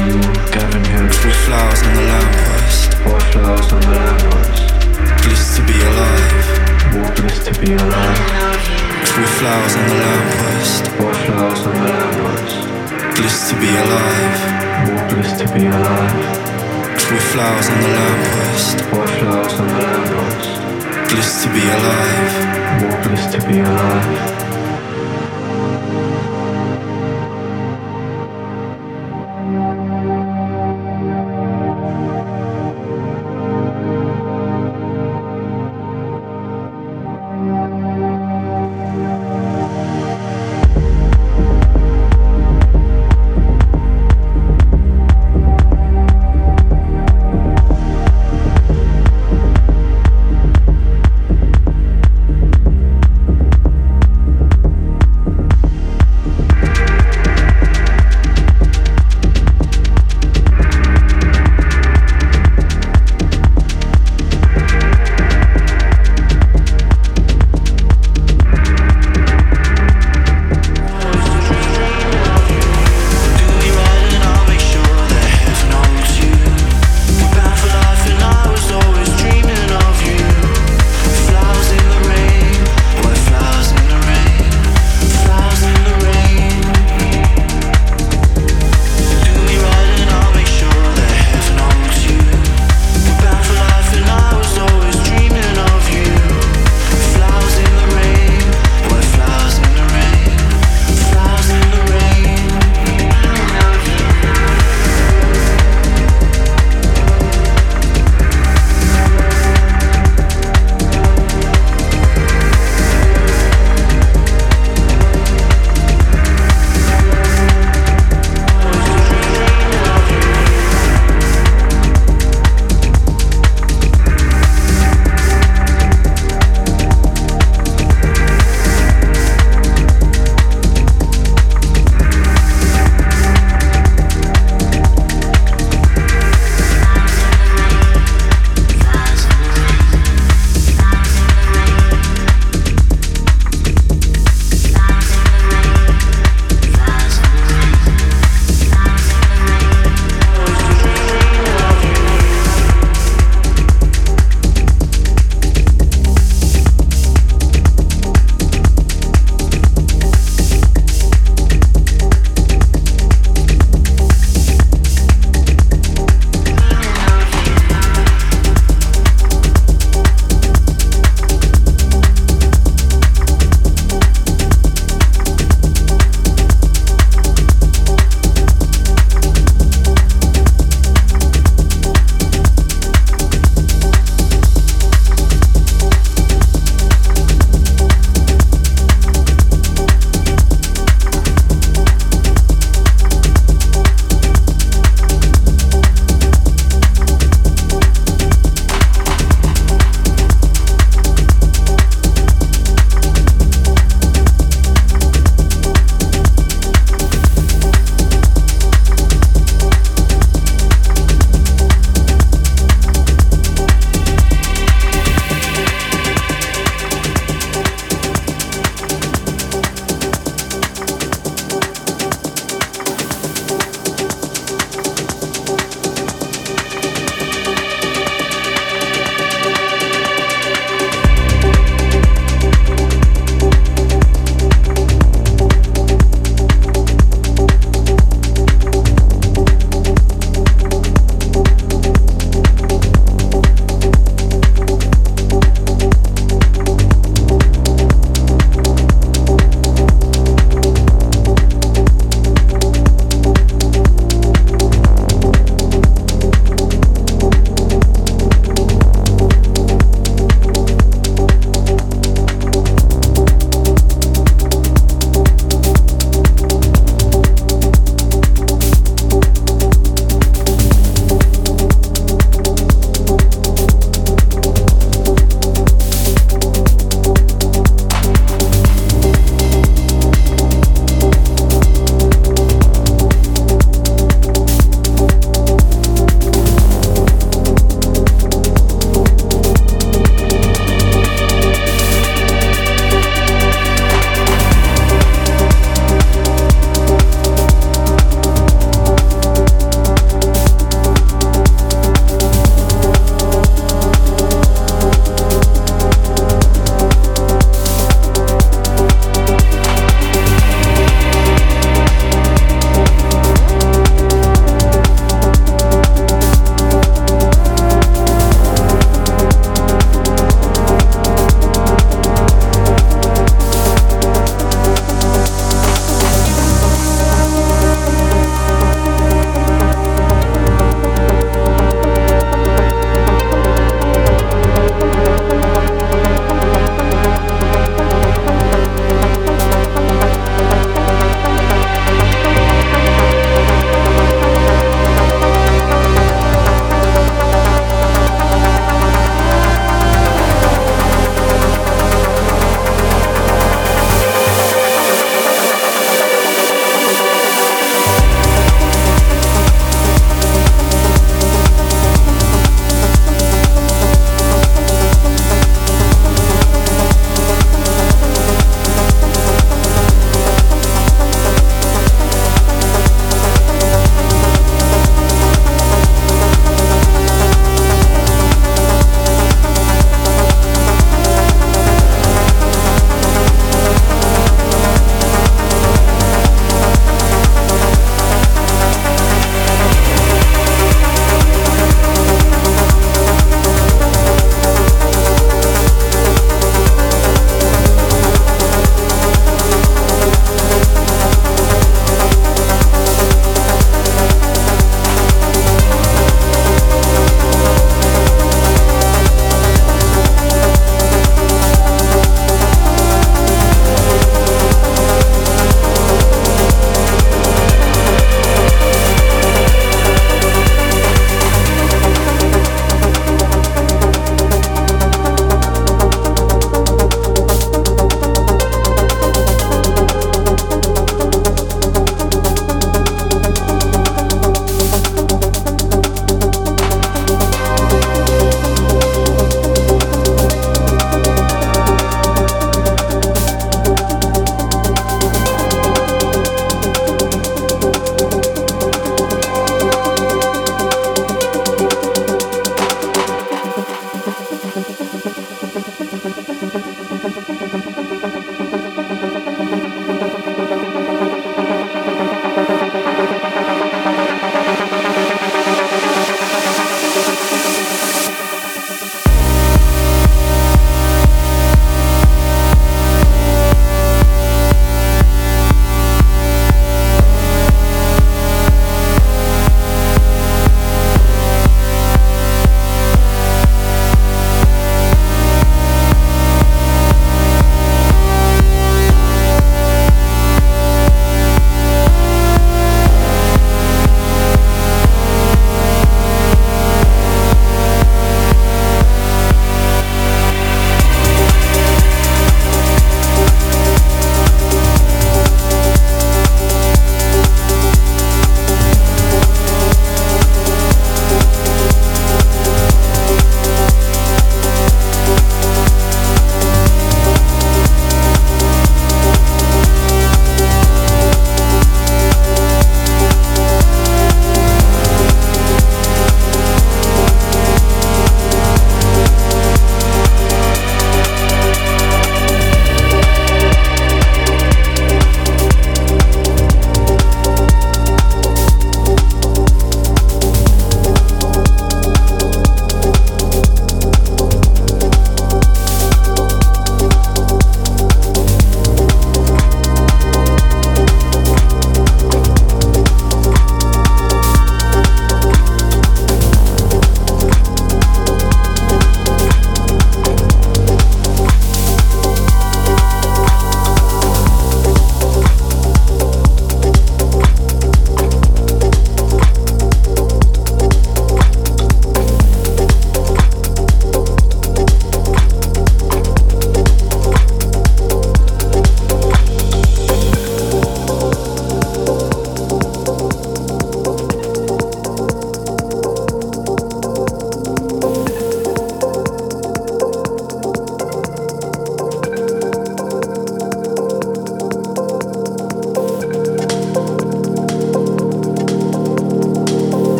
Gavin Hood. Four flowers on the lamppost. Four flowers on the lamppost. Bliss to be alive. More bliss to be alive. Three flowers on the lamppost. Four flowers on the lamppost. Bliss to be alive. More bliss to be alive. Three flowers on the lamppost. Four flowers on the lamppost. Bliss to be alive. More bliss to be alive.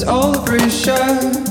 It's all the pressure.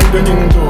I'm London in door.